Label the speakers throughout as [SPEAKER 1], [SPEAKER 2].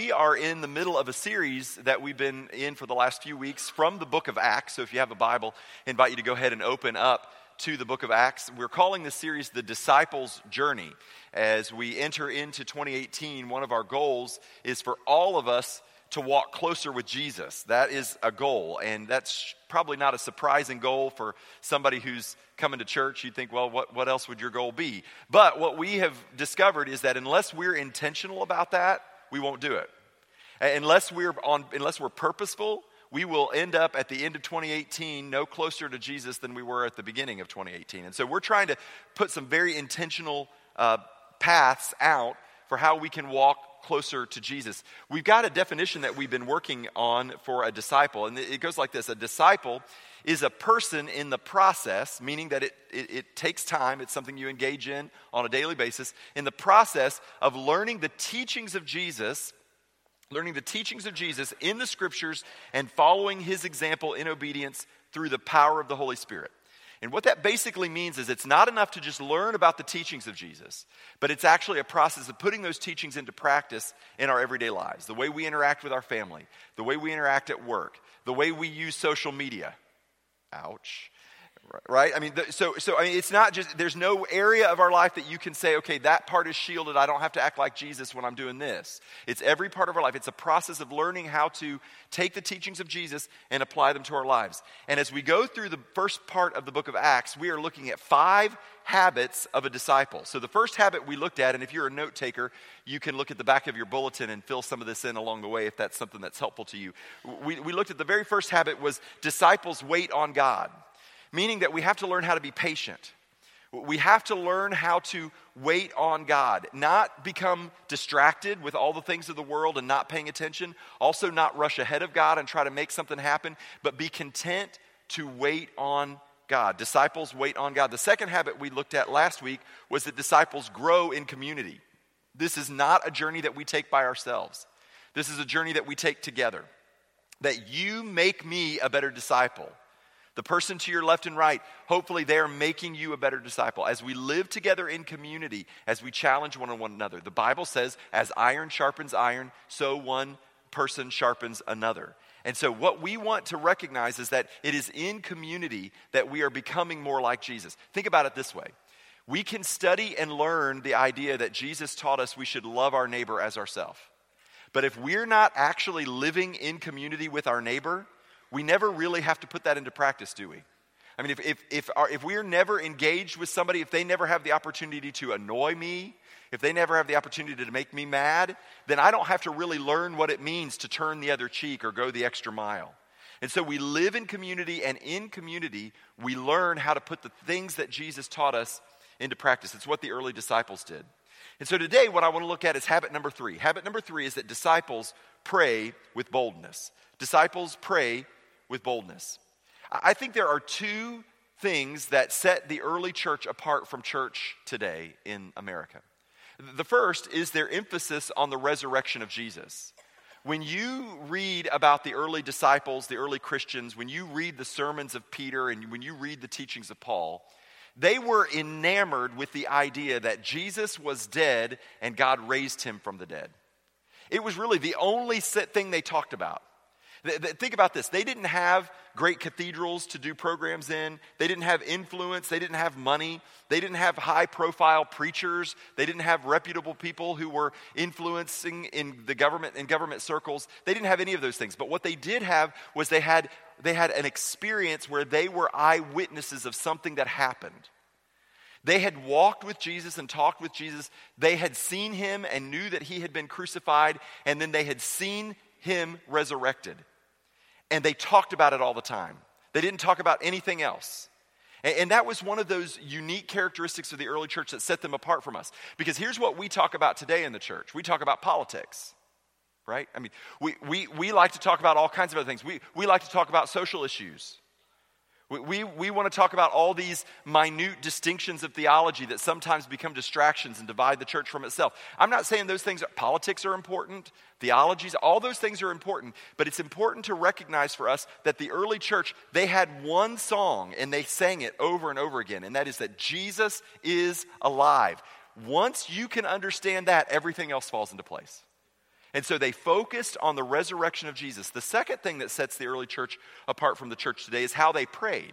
[SPEAKER 1] We are in the middle of a series that we've been in for the last few weeks from the book of Acts. So if you have a Bible, I invite you to go ahead and open up to the book of Acts. We're calling this series The Disciples' Journey. As we enter into 2018, one of our goals is for all of us to walk closer with Jesus. That is a goal, and that's probably not a surprising goal for somebody who's coming to church. You'd think, well, what, what else would your goal be? But what we have discovered is that unless we're intentional about that, we won't do it. Unless we're, on, unless we're purposeful, we will end up at the end of 2018 no closer to Jesus than we were at the beginning of 2018. And so we're trying to put some very intentional uh, paths out for how we can walk closer to Jesus. We've got a definition that we've been working on for a disciple, and it goes like this A disciple is a person in the process, meaning that it, it, it, takes time, it's something you engage in on a daily basis, in the process of learning the teachings of Jesus, learning the teachings of Jesus in the scriptures, and following his example in obedience through the power of the Holy Spirit. And what that basically means is it's not enough to just learn about the teachings of Jesus, but it's actually a process of putting those teachings into practice in our everyday lives. The way we interact with our family, the way we interact at work, the way we use social media, Ouch. Right? I mean, the, so, so I mean, it's not just, there's no area of our life that you can say, okay, that part is shielded. I don't have to act like Jesus when I'm doing this. It's every part of our life. It's a process of learning how to take the teachings of Jesus and apply them to our lives. And as we go through the first part of the book of Acts, we are looking at five habits of a disciple. So the first habit we looked at, and if you're a note taker, you can look at the back of your bulletin and fill some of this in along the way if that's something that's helpful to you. We, we looked at the very first habit was disciples wait on God meaning that we have to learn how to be patient. We have to learn how to wait on God, not become distracted with all the things of the world and not paying attention, also not rush ahead of God and try to make something happen, but be content to wait on God. Disciples wait on God. The second habit we looked at last week was that disciples grow in community. This is not a journey that we take by ourselves, this is a journey that we take together. That you make me a better disciple. The person to your left and right, hopefully they are making you a better disciple. As we live together in community, as we challenge one another, the Bible says, as iron sharpens iron, so one person sharpens another. And so, what we want to recognize is that it is in community that we are becoming more like Jesus. Think about it this way we can study and learn the idea that Jesus taught us we should love our neighbor as ourselves. But if we're not actually living in community with our neighbor, we never really have to put that into practice, do we? I mean, if, if, if, our, if we're never engaged with somebody, if they never have the opportunity to annoy me, if they never have the opportunity to make me mad, then I don't have to really learn what it means to turn the other cheek or go the extra mile. And so we live in community, and in community, we learn how to put the things that Jesus taught us into practice. It's what the early disciples did. And so today, what I want to look at is habit number three. Habit number three is that disciples pray with boldness. Disciples pray with boldness. I think there are two things that set the early church apart from church today in America. The first is their emphasis on the resurrection of Jesus. When you read about the early disciples, the early Christians, when you read the sermons of Peter and when you read the teachings of Paul, they were enamored with the idea that Jesus was dead and God raised him from the dead. It was really the only thing they talked about. Think about this. They didn't have great cathedrals to do programs in. They didn't have influence. They didn't have money. They didn't have high profile preachers. They didn't have reputable people who were influencing in the government in government circles. They didn't have any of those things. But what they did have was they had they had an experience where they were eyewitnesses of something that happened. They had walked with Jesus and talked with Jesus. They had seen him and knew that he had been crucified, and then they had seen him resurrected and they talked about it all the time. They didn't talk about anything else. And, and that was one of those unique characteristics of the early church that set them apart from us. Because here's what we talk about today in the church we talk about politics, right? I mean, we, we, we like to talk about all kinds of other things. We, we like to talk about social issues. We, we, we want to talk about all these minute distinctions of theology that sometimes become distractions and divide the church from itself. I'm not saying those things, are, politics are important, theologies, all those things are important, but it's important to recognize for us that the early church, they had one song and they sang it over and over again, and that is that Jesus is alive. Once you can understand that, everything else falls into place. And so they focused on the resurrection of Jesus. The second thing that sets the early church apart from the church today is how they prayed.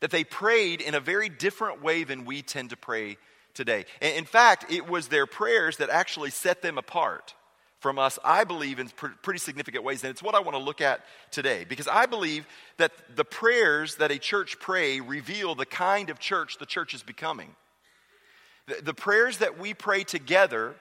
[SPEAKER 1] That they prayed in a very different way than we tend to pray today. In fact, it was their prayers that actually set them apart from us, I believe, in pretty significant ways. And it's what I want to look at today because I believe that the prayers that a church pray reveal the kind of church the church is becoming. The, prayers that we pray together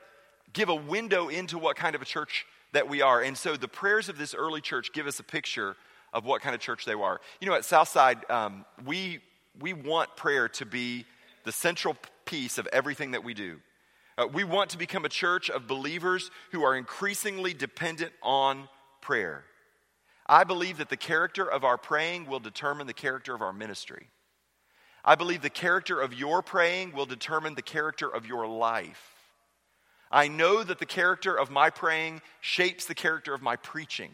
[SPEAKER 1] give a window into what kind of a church that we are. And so the prayers of this early church give us a picture of what kind of church they were. You know, at Southside, um, we, we want prayer to be the central piece of everything that we do. Uh, we want to become a church of believers who are increasingly dependent on prayer. I believe that the character of our praying will determine the character of our ministry. I believe the character of your praying will determine the character of your life. I know that the character of my praying shapes the character of my preaching.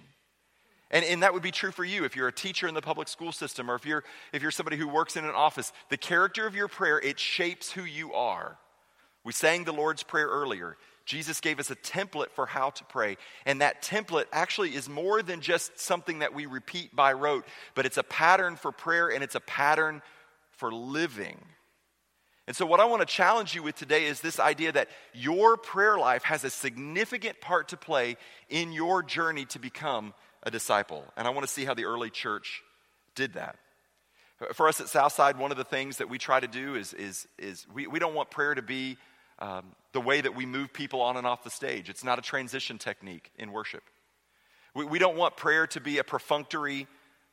[SPEAKER 1] And, and that would be true for you if you're a teacher in the public school system or if you're, if you're somebody who works in an office. The character of your prayer, it shapes who you are. We sang the Lord's Prayer earlier. Jesus gave us a template for how to pray. And that template actually is more than just something that we repeat by rote, but it's a pattern for prayer and it's a pattern for living. And so, what I want to challenge you with today is this idea that your prayer life has a significant part to play in your journey to become a disciple. And I want to see how the early church did that. For us at Southside, one of the things that we try to do is, is, is we, we don't want prayer to be um, the way that we move people on and off the stage. It's not a transition technique in worship. We, we don't want prayer to be a perfunctory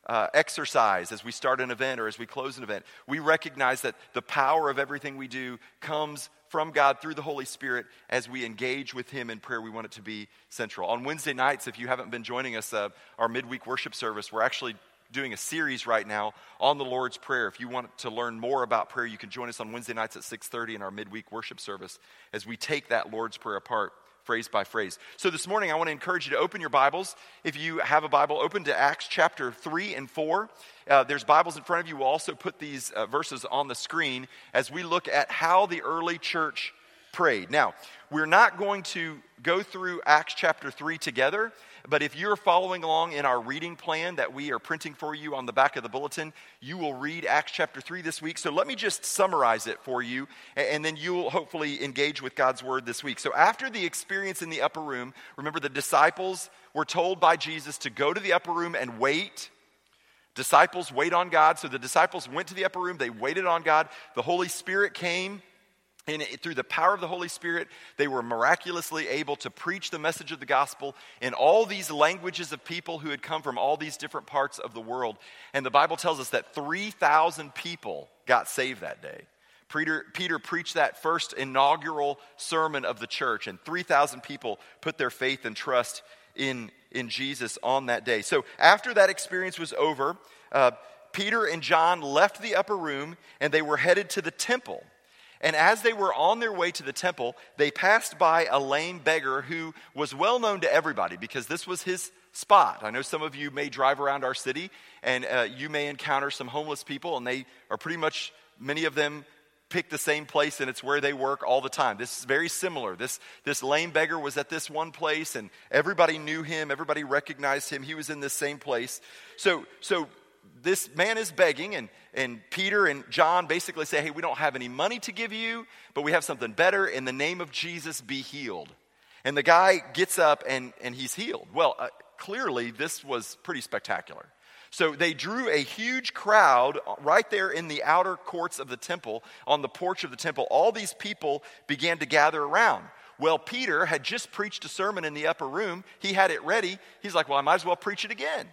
[SPEAKER 1] uh, exercise as we start an event or as we close an event. We recognize that the power of everything we do comes from God through the Holy Spirit as we engage with Him in prayer. We want it to be central. On Wednesday nights, if you haven't been joining us, uh, our midweek worship service, we're actually doing a series right now on the Lord's Prayer. If you want to learn more about prayer, you can join us on Wednesday nights at 6:30 in our midweek worship service as we take that Lord's Prayer apart phrase by phrase. So this morning, I want to encourage you to open your Bibles. If you have a Bible, open to Acts chapter 3 and 4. Uh, there's Bibles in front of you. We'll also put these uh, verses on the screen as we look at how the early church prayed. Now, we're not going to go through Acts chapter 3 together. But if you're following along in our reading plan that we are printing for you on the back of the bulletin, you will read Acts chapter 3 this week. So let me just summarize it for you, and then you'll hopefully engage with God's word this week. So after the experience in the upper room, remember the disciples were told by Jesus to go to the upper room and wait. Disciples wait on God. So the disciples went to the upper room, they waited on God. The Holy Spirit came and through the power of the Holy Spirit, they were miraculously able to preach the message of the gospel in all these languages of people who had come from all these different parts of the world. And the Bible tells us that 3,000 people got saved that day. Peter, Peter preached that first inaugural sermon of the church, and 3,000 people put their faith and trust in, in Jesus on that day. So after that experience was over, uh, Peter and John left the upper room and they were headed to the temple. And as they were on their way to the temple, they passed by a lame beggar who was well known to everybody because this was his spot. I know some of you may drive around our city and uh, you may encounter some homeless people, and they are pretty much, many of them pick the same place and it's where they work all the time. This is very similar. This, this lame beggar was at this one place and everybody knew him, everybody recognized him. He was in this same place. So, so this man is begging, and, and Peter and John basically say, Hey, we don't have any money to give you, but we have something better. In the name of Jesus, be healed. And the guy gets up and, and he's healed. Well, uh, clearly, this was pretty spectacular. So they drew a huge crowd right there in the outer courts of the temple, on the porch of the temple. All these people began to gather around. Well, Peter had just preached a sermon in the upper room. He had it ready. He's like, Well, I might as well preach it again.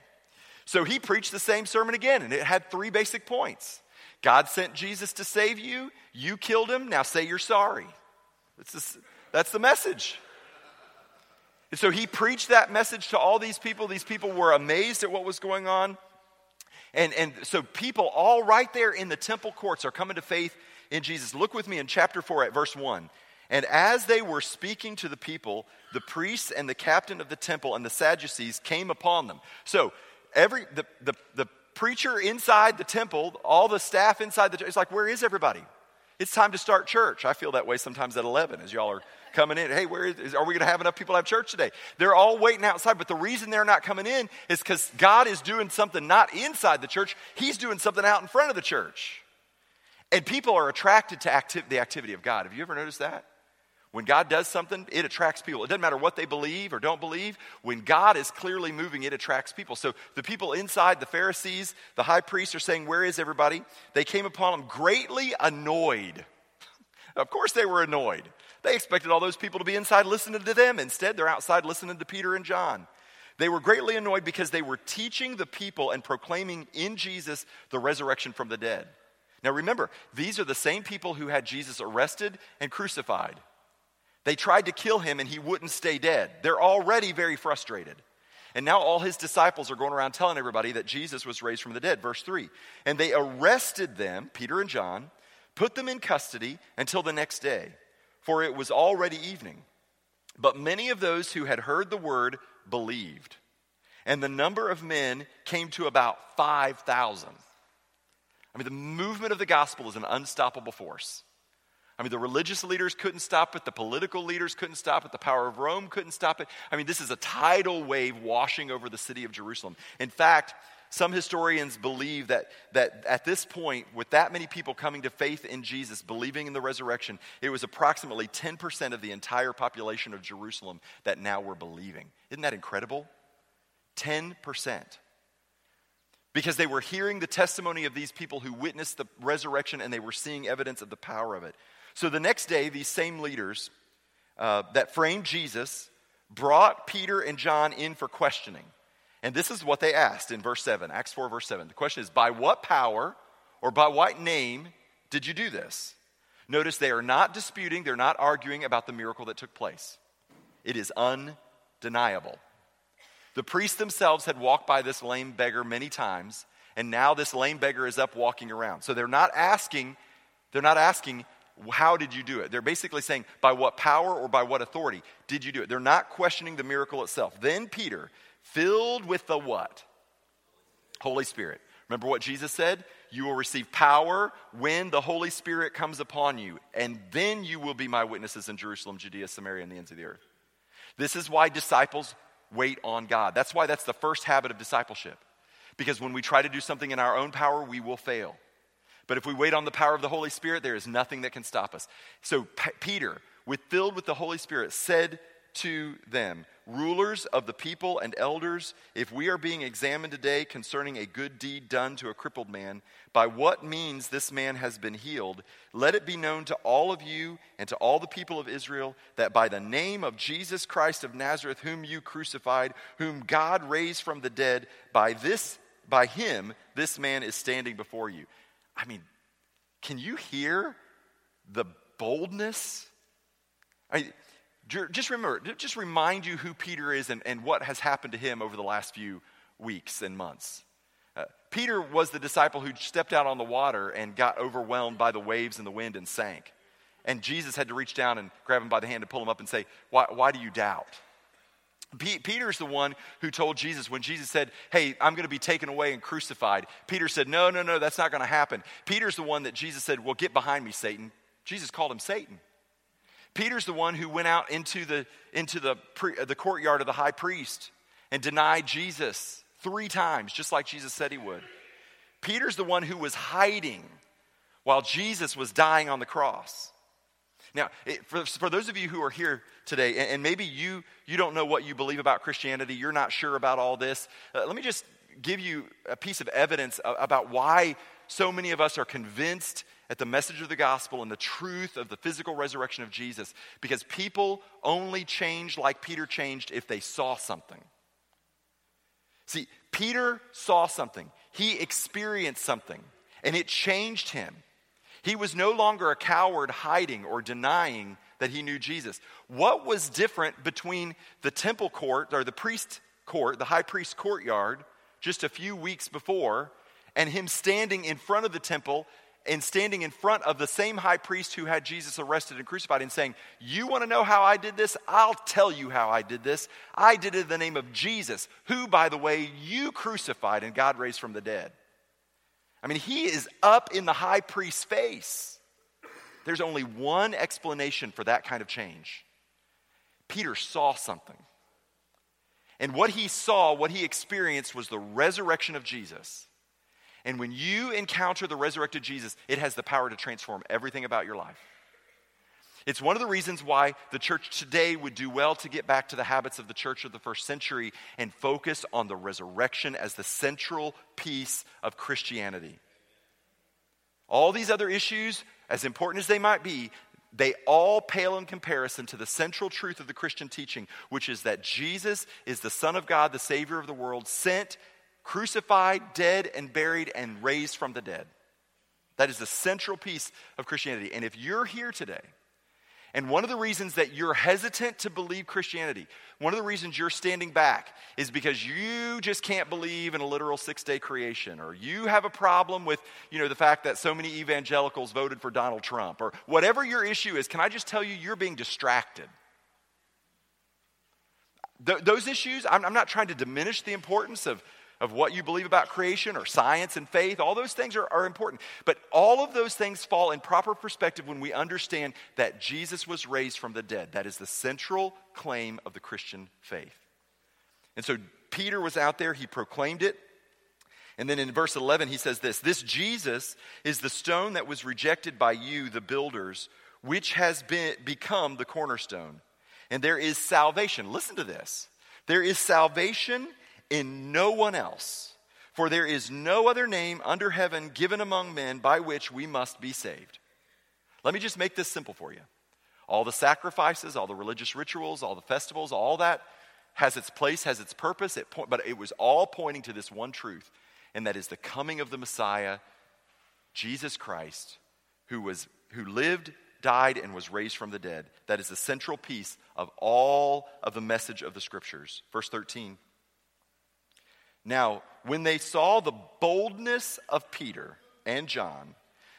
[SPEAKER 1] So he preached the same sermon again, and it had three basic points God sent Jesus to save you, you killed him, now say you're sorry. That's, the message. And so he preached that message to all these people. These people were amazed at what was going on. And, and so people all right there in the temple courts are coming to faith in Jesus. Look with me in chapter 4 at verse 1. And as they were speaking to the people, the priests and the captain of the temple and the Sadducees came upon them. So every the, the, the preacher inside the temple, all the staff inside the church, it's like, where is everybody? It's time to start church. I feel that way sometimes at 11 as y'all are coming in. Hey, where is, are we going to have enough people to have church today? They're all waiting outside, but the reason they're not coming in is because God is doing something not inside the church, He's doing something out in front of the church. And people are attracted to the activity of God. Have you ever noticed that? When God does something, it attracts people. It doesn't matter what they believe or don't believe. When God is clearly moving, it attracts people. So the people inside, the Pharisees, the high priests are saying, Where is everybody? They came upon him greatly annoyed. of course, they were annoyed. They expected all those people to be inside listening to them. Instead, they're outside listening to Peter and John. They were greatly annoyed because they were teaching the people and proclaiming in Jesus the resurrection from the dead. Now remember, these are the same people who had Jesus arrested and crucified. They tried to kill him and he wouldn't stay dead. They're already very frustrated. And now all his disciples are going around telling everybody that Jesus was raised from the dead. Verse 3. And they arrested them, Peter and John, put them in custody until the next day, for it was already evening. But many of those who had heard the word believed. And the number of men came to about 5,000. I mean, the movement of the gospel is an unstoppable force. I mean, the religious leaders couldn't stop it, the political leaders couldn't stop it, the power of Rome couldn't stop it. I mean, this is a tidal wave washing over the city of Jerusalem. In fact, some historians believe that, that at this point, with that many people coming to faith in Jesus, believing in the resurrection, it was approximately 10% of the entire population of Jerusalem that now were believing. Isn't that incredible? 10% because they were hearing the testimony of these people who witnessed the resurrection and they were seeing evidence of the power of it. So the next day, these same leaders uh, that framed Jesus brought Peter and John in for questioning. And this is what they asked in verse 7, Acts 4, verse 7. The question is, By what power or by what name did you do this? Notice they are not disputing, they're not arguing about the miracle that took place. It is undeniable. The priests themselves had walked by this lame beggar many times, and now this lame beggar is up walking around. So they're not asking, they're not asking, how did you do it? They're basically saying, by what power or by what authority did you do it? They're not questioning the miracle itself. Then Peter, filled with the what? Holy Spirit. Remember what Jesus said? You will receive power when the Holy Spirit comes upon you, and then you will be my witnesses in Jerusalem, Judea, Samaria, and the ends of the earth. This is why disciples wait on God. That's why that's the first habit of discipleship. Because when we try to do something in our own power, we will fail. But if we wait on the power of the Holy Spirit, there is nothing that can stop us. So P- Peter, with filled with the Holy Spirit, said to them, Rulers of the people and elders, if we are being examined today concerning a good deed done to a crippled man, by what means this man has been healed, let it be known to all of you and to all the people of Israel that by the name of Jesus Christ of Nazareth, whom you crucified, whom God raised from the dead, by this by him this man is standing before you. I mean, can you hear the boldness? I, just remember, just remind you who Peter is and, and what has happened to him over the last few weeks and months. Uh, Peter was the disciple who stepped out on the water and got overwhelmed by the waves and the wind and sank. And Jesus had to reach down and grab him by the hand and pull him up and say, Why, why do you doubt? Peter's the one who told Jesus when Jesus said, Hey, I'm going to be taken away and crucified. Peter said, No, no, no, that's not going to happen. Peter's the one that Jesus said, Well, get behind me, Satan. Jesus called him Satan. Peter's the one who went out into the, into the, pre, uh, the courtyard of the high priest and denied Jesus three times, just like Jesus said he would. Peter's the one who was hiding while Jesus was dying on the cross. Now, it, for, for those of you who are here today, and, and, maybe you, you don't know what you believe about Christianity, you're not sure about all this, uh, let me just give you a piece of evidence about why so many of us are convinced at the message of the gospel and the truth of the physical resurrection of Jesus because people only change like Peter changed if they saw something. See, Peter saw something, he experienced something, and it changed him. He was no longer a coward hiding or denying that he knew Jesus. What was different between the temple court or the priest court, the high priest courtyard, just a few weeks before, and him standing in front of the temple and standing in front of the same high priest who had Jesus arrested and crucified and saying, You want to know how I did this? I'll tell you how I did this. I did it in the name of Jesus, who, by the way, you crucified and God raised from the dead. I mean, he is up in the high priest's face. There's only one explanation for that kind of change. Peter saw something. And what he saw, what he experienced, was the resurrection of Jesus. And when you encounter the resurrected Jesus, it has the power to transform everything about your life. It's one of the reasons why the church today would do well to get back to the habits of the church of the first century and focus on the resurrection as the central piece of Christianity. All these other issues, as important as they might be, they all pale in comparison to the central truth of the Christian teaching, which is that Jesus is the Son of God, the Savior of the world, sent, crucified, dead, and buried, and raised from the dead. That is the central piece of Christianity. And if you're here today, and one of the reasons that you're hesitant to believe Christianity, one of the reasons you're standing back is because you just can't believe in a literal six day creation, or you have a problem with you know, the fact that so many evangelicals voted for Donald Trump, or whatever your issue is, can I just tell you, you're being distracted. Th- those issues, I'm, I'm not trying to diminish the importance of of what you believe about creation or science and faith. All those things are, are important. But all of those things fall in proper perspective when we understand that Jesus was raised from the dead. That is the central claim of the Christian faith. And so Peter was out there, he proclaimed it. And then in verse 11, he says this This Jesus is the stone that was rejected by you, the builders, which has been, become the cornerstone. And there is salvation. Listen to this. There is salvation in no one else. For there is no other name under heaven given among men by which we must be saved. Let me just make this simple for you. All the sacrifices, all the religious rituals, all the festivals, all that has its place, has its purpose, it but it was all pointing to this one truth, and that is the coming of the Messiah, Jesus Christ, who, was, who lived, died, and was raised from the dead. That is the central piece of all of the message of the scriptures. Verse 13. Now, when they saw the boldness of Peter and John,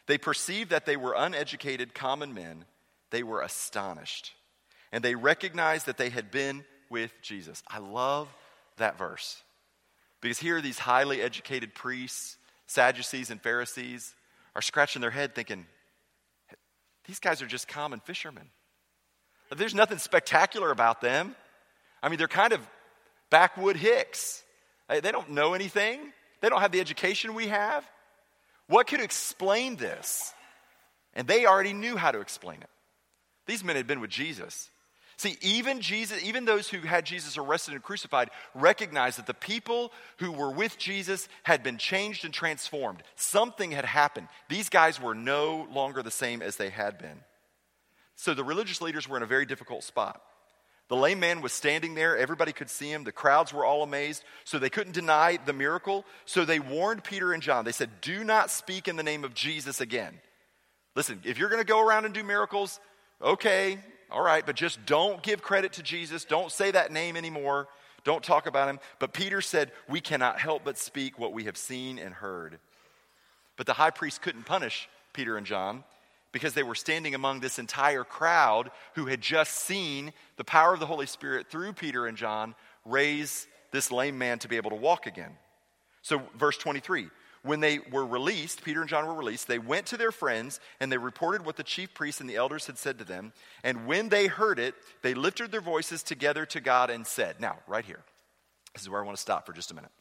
[SPEAKER 1] they perceived that they were uneducated common men. They were astonished. And they recognized that they had been with Jesus. I love that verse. Because here, these highly educated priests, Sadducees, and Pharisees are scratching their head thinking, these guys are just common fishermen. There's nothing spectacular about them. I mean, they're kind of backwood hicks. They don't know anything, they don't have the education we have. What could explain this? And they already knew how to explain it. These men had been with Jesus. See, even Jesus, even those who had Jesus arrested and crucified, recognized that the people who were with Jesus had been changed and transformed. Something had happened. These guys were no longer the same as they had been. So the religious leaders were in a very difficult spot. The lame man was standing there. Everybody could see him. The crowds were all amazed. So they couldn't deny the miracle. So they warned Peter and John. They said, Do not speak in the name of Jesus again. Listen, if you're going to go around and do miracles, okay, all right, but just don't give credit to Jesus. Don't say that name anymore. Don't talk about him. But Peter said, We cannot help but speak what we have seen and heard. But the high priest couldn't punish Peter and John because they were standing among this entire crowd who had just seen the power of the Holy Spirit through Peter and John raise this lame man to be able to walk again. So, verse 23 when they were released, Peter and John were released, they went to their friends and they reported what the chief priests and the elders had said to them. And when they heard it, they lifted their voices together to God and said, Now, right here, this is where I want to stop for just a minute.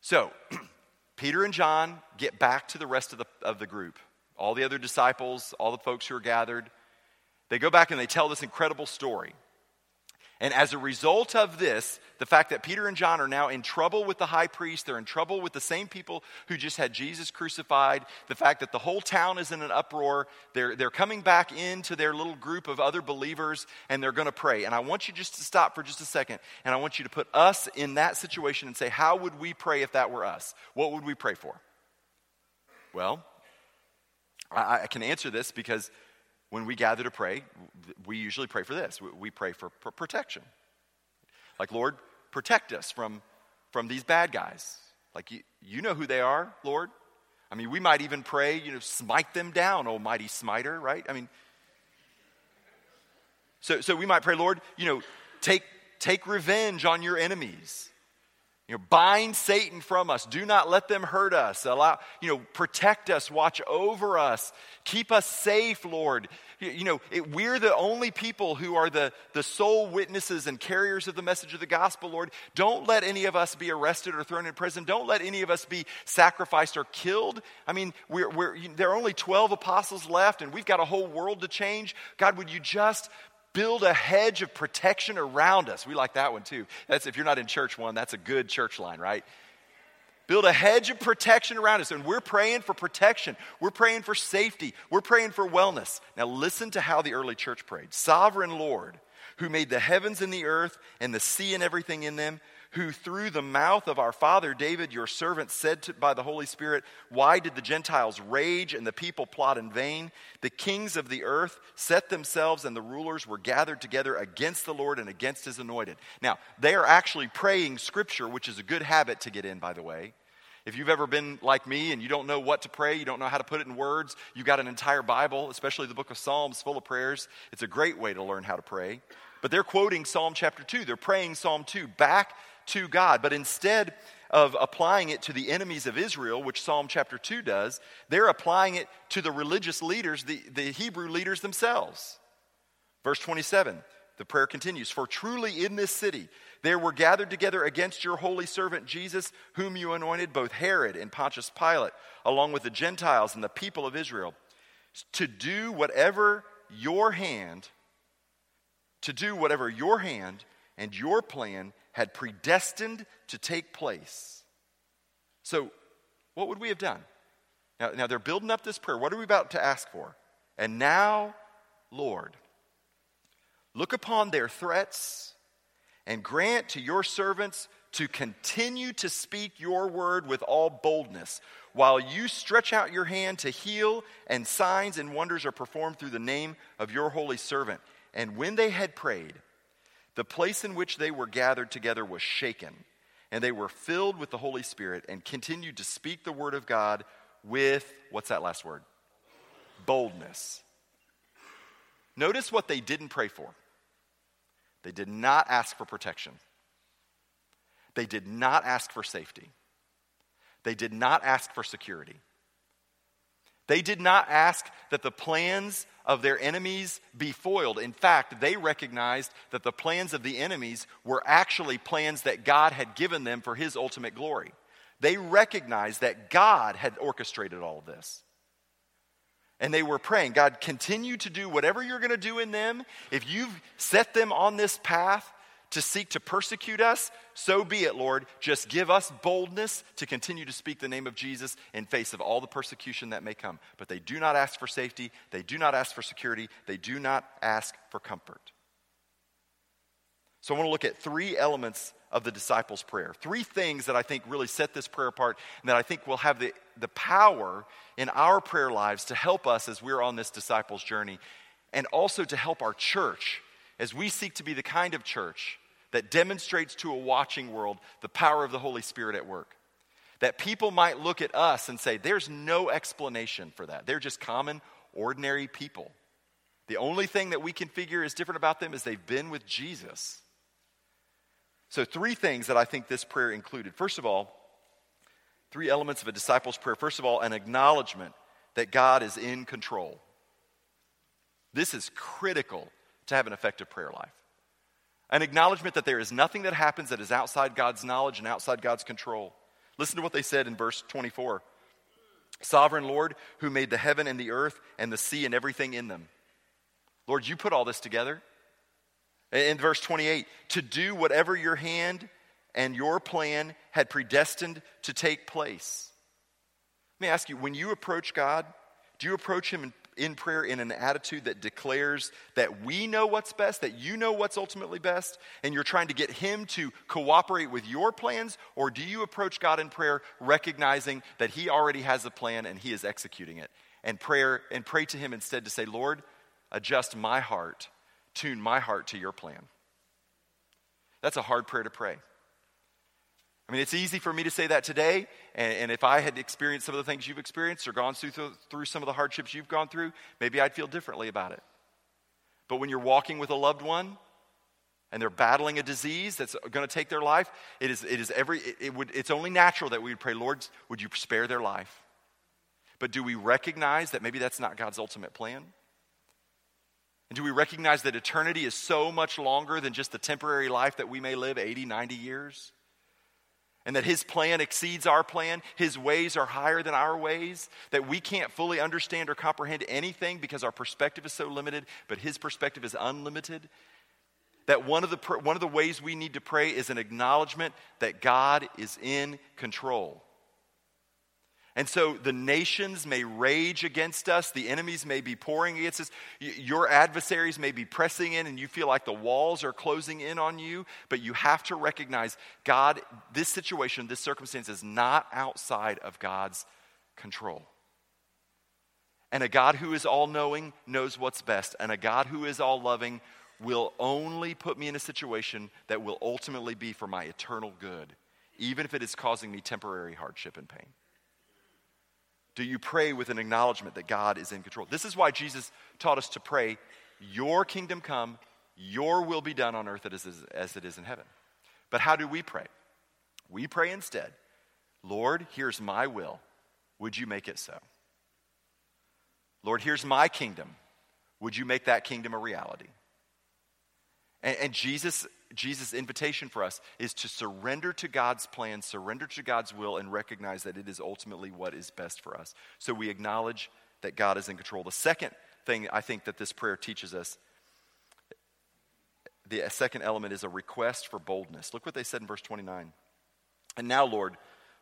[SPEAKER 1] So, Peter and John get back to the rest of the, of the group all the other disciples, all the folks who are gathered, they go back and they tell this incredible story. And as a result of this, the fact that Peter and John are now in trouble with the high priest, they're in trouble with the same people who just had Jesus crucified, the fact that the whole town is in an uproar, they're, they're coming back into their little group of other believers and they're going to pray. And I want you just to stop for just a second and I want you to put us in that situation and say, how would we pray if that were us? What would we pray for? Well, I, I can answer this because when we gather to pray, we usually pray for this. We pray for protection. Like, Lord, protect us from, from these bad guys. Like, you, you know who they are, Lord. I mean, we might even pray, you know, smite them down, almighty smiter, right? I mean, so, so we might pray, Lord, you know, take, take revenge on your enemies. You know, bind Satan from us. Do not let them hurt us. Allow, you know, protect us, watch over us, keep us safe, Lord. You know, it, we're the only people who are the, the sole witnesses and carriers of the message of the gospel, Lord. Don't let any of us be arrested or thrown in prison. Don't let any of us be sacrificed or killed. I mean, we're, we're, there are only 12 apostles left, and we've got a whole world to change. God, would you just build a hedge of protection around us. We like that one too. That's if you're not in church one, that's a good church line, right? Build a hedge of protection around us. And we're praying for protection. We're praying for safety. We're praying for wellness. Now, listen to how the early church prayed Sovereign Lord, who made the heavens and the earth and the sea and everything in them, who through the mouth of our father David, your servant, said to, by the Holy Spirit, Why did the Gentiles rage and the people plot in vain? The kings of the earth set themselves, and the rulers were gathered together against the Lord and against his anointed. Now, they are actually praying scripture, which is a good habit to get in, by the way. If you've ever been like me and you don't know what to pray, you don't know how to put it in words, you've got an entire Bible, especially the book of Psalms, full of prayers. It's a great way to learn how to pray. But they're quoting Psalm chapter 2. They're praying Psalm 2 back to God. But instead of applying it to the enemies of Israel, which Psalm chapter 2 does, they're applying it to the religious leaders, the, the Hebrew leaders themselves. Verse 27, the prayer continues For truly in this city there were gathered together against your holy servant Jesus, whom you anointed, both Herod and Pontius Pilate, along with the Gentiles and the people of Israel, to do whatever your hand, to do whatever your hand and your plan had predestined to take place. So, what would we have done? Now, now they're building up this prayer. What are we about to ask for? And now, Lord, look upon their threats and grant to your servants to continue to speak your word with all boldness, while you stretch out your hand to heal, and signs and wonders are performed through the name of your holy servant. And when they had prayed, the place in which they were gathered together was shaken, and they were filled with the Holy Spirit and continued to speak the word of God with, what's that last word? Boldness. Notice what they didn't pray for. They did not ask for protection. They did not ask for safety. They did not ask for security. They did not ask that the plans of their enemies be foiled. In fact, they recognized that the plans of the enemies were actually plans that God had given them for his ultimate glory. They recognized that God had orchestrated all of this. And they were praying, God, continue to do whatever you're going to do in them. If you've set them on this path, to seek to persecute us, so be it, Lord. Just give us boldness to continue to speak the name of Jesus in face of all the persecution that may come. But they do not ask for safety, they do not ask for security, they do not ask for comfort. So I want to look at three elements of the disciples' prayer. Three things that I think really set this prayer apart and that I think will have the, the power in our prayer lives to help us as we're on this disciples' journey and also to help our church as we seek to be the kind of church that demonstrates to a watching world the power of the Holy Spirit at work. That people might look at us and say, there's no explanation for that. They're just common, ordinary people. The only thing that we can figure is different about them is they've been with Jesus. So, three things that I think this prayer included. First of all, three elements of a disciple's prayer. First of all, an acknowledgement that God is in control. This is critical to have an effective prayer life an acknowledgement that there is nothing that happens that is outside God's knowledge and outside God's control. Listen to what they said in verse 24 Sovereign Lord, who made the heaven and the earth and the sea and everything in them. Lord, you put all this together. In verse 28, to do whatever your hand and your plan had predestined to take place. Let me ask you, when you approach God, do you approach Him in prayer in an attitude that declares that we know what's best, that you know what's ultimately best, and you're trying to get Him to cooperate with your plans? Or do you approach God in prayer recognizing that He already has a plan and He is executing it? And prayer and pray to Him instead to say, Lord, adjust my heart, tune my heart to your plan. That's a hard prayer to pray. I mean, it's easy for me to say that today, and, and, if I had experienced some of the things you've experienced or gone through, through some of the hardships you've gone through, maybe I'd feel differently about it. But when you're walking with a loved one, and they're battling a disease that's going to take their life, it is, it is every, it, it would, it's only natural that we would pray, Lord, would you spare their life? But do we recognize that maybe that's not God's ultimate plan? And do we recognize that eternity is so much longer than just the temporary life that we may live 80, 90 years? And that His plan exceeds our plan, His ways are higher than our ways, that we can't fully understand or comprehend anything because our perspective is so limited, but His perspective is unlimited. That one of the, one of the ways we need to pray is an acknowledgement that God is in control. And so the nations may rage against us, the enemies may be pouring against us, your adversaries may be pressing in, and you feel like the walls are closing in on you. But you have to recognize God, this situation, this circumstance is not outside of God's control. And a God who is all knowing knows what's best, and a God who is all loving will only put me in a situation that will ultimately be for my eternal good, even if it is causing me temporary hardship and pain. Do you pray with an acknowledgement that God is in control? This is why Jesus taught us to pray, Your kingdom come, Your will be done on earth as it is in heaven. But how do we pray? We pray instead, Lord, here's my will. Would you make it so? Lord, here's my kingdom. Would you make that kingdom a reality? And, and Jesus Jesus' invitation for us is to surrender to God's plan, surrender to God's will, and recognize that it is ultimately what is best for us. So we acknowledge that God is in control. The second thing I think that this prayer teaches us, the second element is a request for boldness. Look what they said in verse 29. And now, Lord,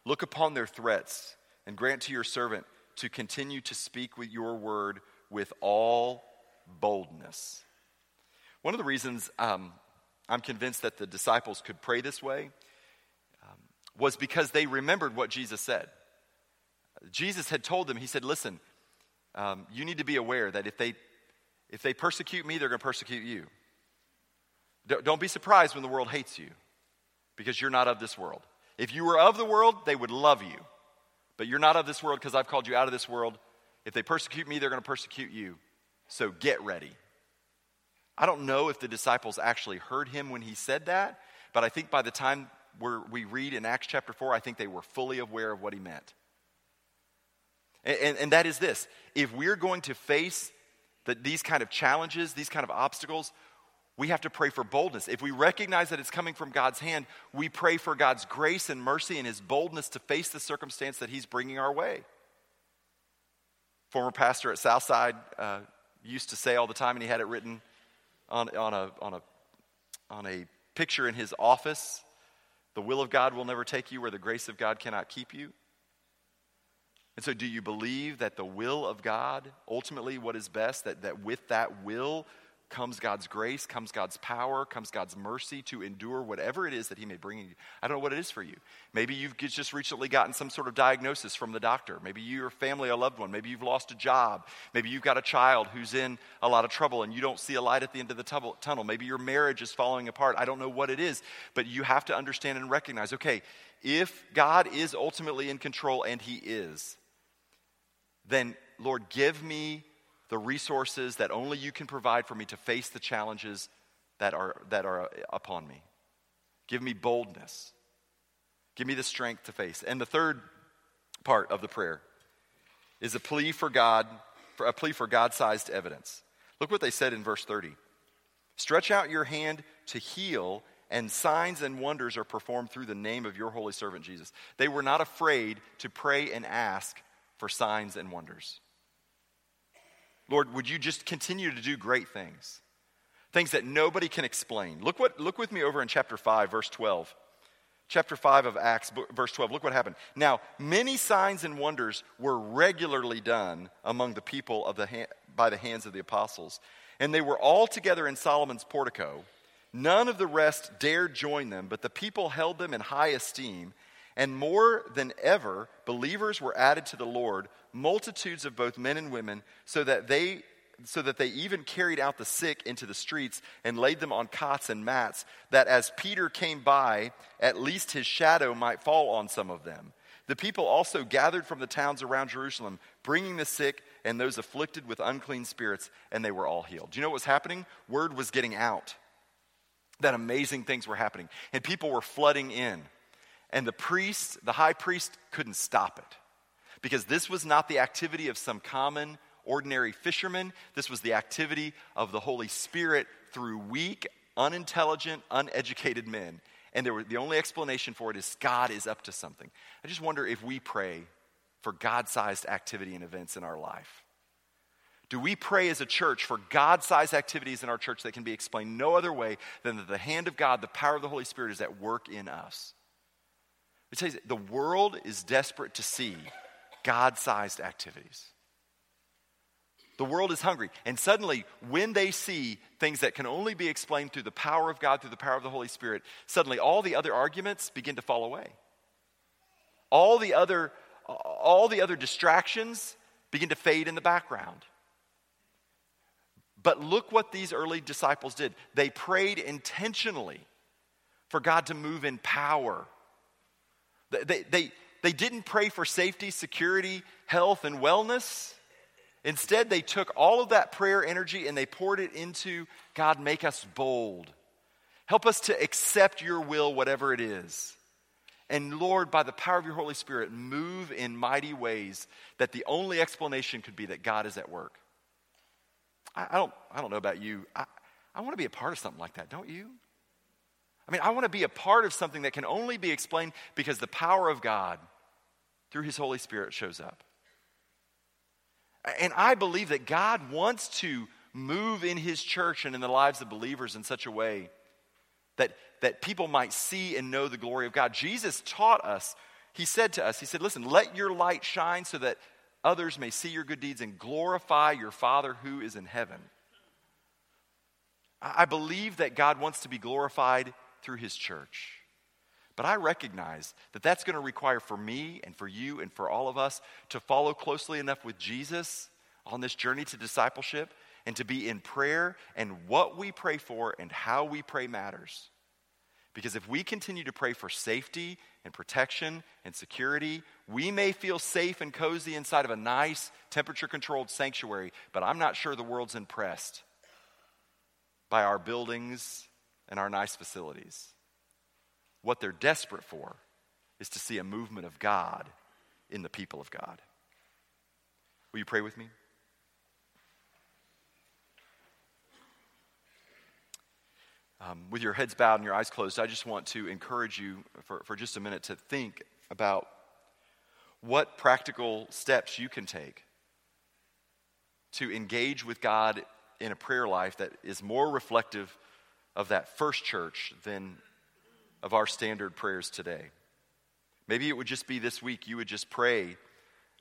[SPEAKER 1] look upon their threats and grant to your servant to continue to speak with your word with all boldness. One of the reasons um, I'm convinced that the disciples could pray this way, um, was because they remembered what Jesus said. Jesus had told them, He said, Listen, um, you need to be aware that if they, if they persecute me, they're going to persecute you. Don't be surprised when the world hates you because you're not of this world. If you were of the world, they would love you. But you're not of this world because I've called you out of this world. If they persecute me, they're going to persecute you. So get ready. I don't know if the disciples actually heard him when he said that, but I think by the time we read in Acts chapter 4, I think they were fully aware of what he meant. And, and, and that is this if we're going to face the, these kind of challenges, these kind of obstacles, we have to pray for boldness. If we recognize that it's coming from God's hand, we pray for God's grace and mercy and his boldness to face the circumstance that he's bringing our way. Former pastor at Southside uh, used to say all the time, and he had it written on, on, a, on, a, on a picture in his office. The will of God will never take you where the grace of God cannot keep you. And so, do you believe that the will of God, ultimately what is best, that, that with that will comes God's grace, comes God's power, comes God's mercy to endure whatever it is that He may bring you. I don't know what it is for you. Maybe you've just recently gotten some sort of diagnosis from the doctor. Maybe your family, a loved one. Maybe you've lost a job. Maybe you've got a child who's in a lot of trouble and you don't see a light at the end of the tunnel. Maybe your marriage is falling apart. I don't know what it is, but you have to understand and recognize okay, if God is ultimately in control, and He is, then Lord, give me the resources that only you can provide for me to face the challenges that are, that are upon me. Give me boldness. Give me the strength to face. And the third part of the prayer is a plea for God, for a plea for God-sized evidence. Look what they said in verse 30. Stretch out your hand to heal, and signs and wonders are performed through the name of your holy servant Jesus. They were not afraid to pray and ask for signs and wonders. Lord, would you just continue to do great things? Things that nobody can explain. Look, what, look with me over in chapter 5, verse 12. Chapter 5 of Acts, verse 12. Look what happened. Now, many signs and wonders were regularly done among the people of the by the hands of the apostles, and they were all together in Solomon's portico. None of the rest dared join them, but the people held them in high esteem. And more than ever, believers were added to the Lord, multitudes of both men and women, so that they so that they even carried out the sick into the streets and laid them on cots and mats, that as Peter came by, at least his shadow might fall on some of them. The people also gathered from the towns around Jerusalem, bringing the sick and those afflicted with unclean spirits, and they were all healed. Do you know what was happening? Word was getting out. that amazing things were happening. And people were flooding in. And the priest, the high priest, couldn't stop it. Because this was not the activity of some common, ordinary fisherman. This was the activity of the Holy Spirit through weak, unintelligent, uneducated men. And there were, the only explanation for it is God is up to something. I just wonder if we pray for God sized activity and events in our life. Do we pray as a church for God sized activities in our church that can be explained no other way than that the hand of God, the power of the Holy Spirit, is at work in us? The world is desperate to see God sized activities. The world is hungry. And suddenly, when they see things that can only be explained through the power of God, through the power of the Holy Spirit, suddenly all the other arguments begin to fall away. All the other, all the other distractions begin to fade in the background. But look what these early disciples did. They prayed intentionally for God to move in power. They, they, they didn't pray for safety, security, health, and wellness. Instead, they took all of that prayer energy and they poured it into God, make us bold. Help us to accept your will, whatever it is. And Lord, by the power of your Holy Spirit, move in mighty ways that the only explanation could be that God is at work. I, I don't, I don't know about you. I, I want to be a part of something like that, don't you? I mean, I want to be a part of something that can only be explained because the power of God through his Holy Spirit shows up. And I believe that God wants to move in his church and in the lives of believers in such a way that, that people might see and know the glory of God. Jesus taught us, he said to us, he said, Listen, let your light shine so that others may see your good deeds and glorify your Father who is in heaven. I believe that God wants to be glorified through his church. But I recognize that that's going to require for me and for you and for all of us to follow closely enough with Jesus on this journey to discipleship and to be in prayer, and what we pray for and how we pray matters. Because if we continue to pray for safety and protection and security, we may feel safe and cozy inside of a nice, temperature controlled sanctuary, but I'm not sure the world's impressed by our buildings and our nice facilities. What they're desperate for is to see a movement of God in the people of God. Will you pray with me? Um, with your heads bowed and your eyes closed, I just want to encourage you for, for just a minute to think about what practical steps you can take to engage with God in a prayer life that is more reflective of that first church than of our standard prayers today. Maybe it would just be this week you would just pray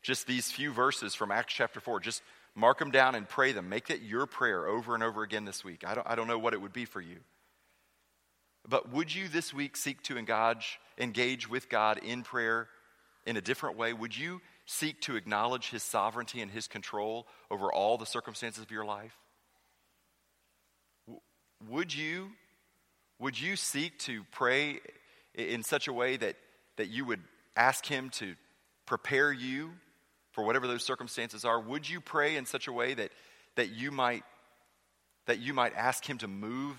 [SPEAKER 1] just these few verses from Acts chapter 4. Just mark them down and pray them. Make it your prayer over and over again this week. I don't, I don't know what it would be for you. But would you this week seek to engage, engage with God in prayer in a different way? Would you seek to acknowledge His sovereignty and His control over all the circumstances of your life? Would you would you seek to pray in such a way that, that you would ask Him to prepare you for whatever those circumstances are? Would you pray in such a way that, that, you, might, that you might ask Him to move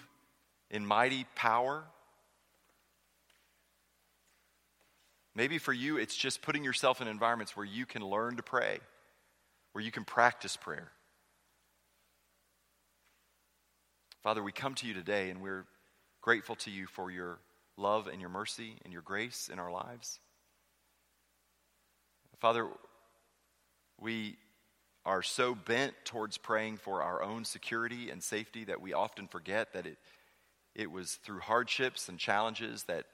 [SPEAKER 1] in mighty power? Maybe for you, it's just putting yourself in environments where you can learn to pray, where you can practice prayer. Father, we come to you today and we're grateful to you for your love and your mercy and your grace in our lives. Father, we are so bent towards praying for our own security and safety that we often forget that it, it was through hardships and challenges that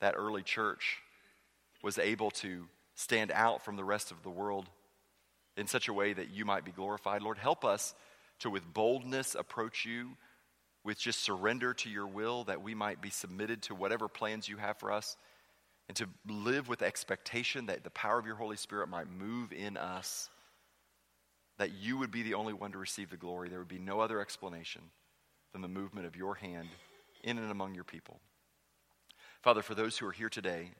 [SPEAKER 1] that early church was able to stand out from the rest of the world in such a way that you might be glorified. Lord, help us to with boldness approach you with just surrender to your will that we might be submitted to whatever plans you have for us and to live with expectation that the power of your Holy Spirit might move in us, that you would be the only one to receive the glory. There would be no other explanation than the movement of your hand in and among your people. Father, for those who are here today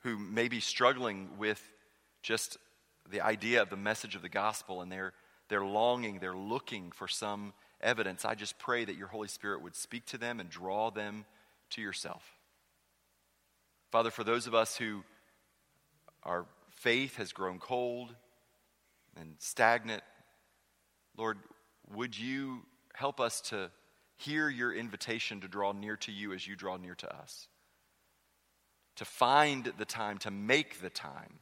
[SPEAKER 1] who may be struggling with just the idea of the message of the gospel and they're, they're longing, they're looking for some evidence, I just pray that your Holy Spirit would speak to them and draw them to yourself. Father, for those of us who our faith has grown cold and stagnant, Lord, would you help us to hear your invitation to draw near to you as you draw near to us? To find the time, to make the time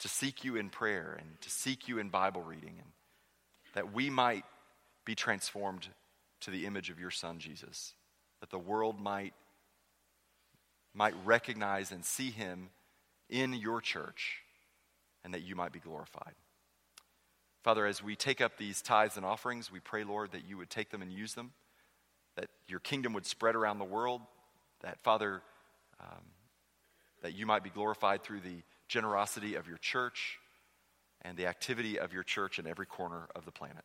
[SPEAKER 1] to seek you in prayer and to seek you in Bible reading, and that we might be transformed to the image of your Son, Jesus, that the world might, might recognize and see him in your church, and that you might be glorified. Father, as we take up these tithes and offerings, we pray, Lord, that you would take them and use them, that your kingdom would spread around the world, that, Father, um, that you might be glorified through the generosity of your church and the activity of your church in every corner of the planet.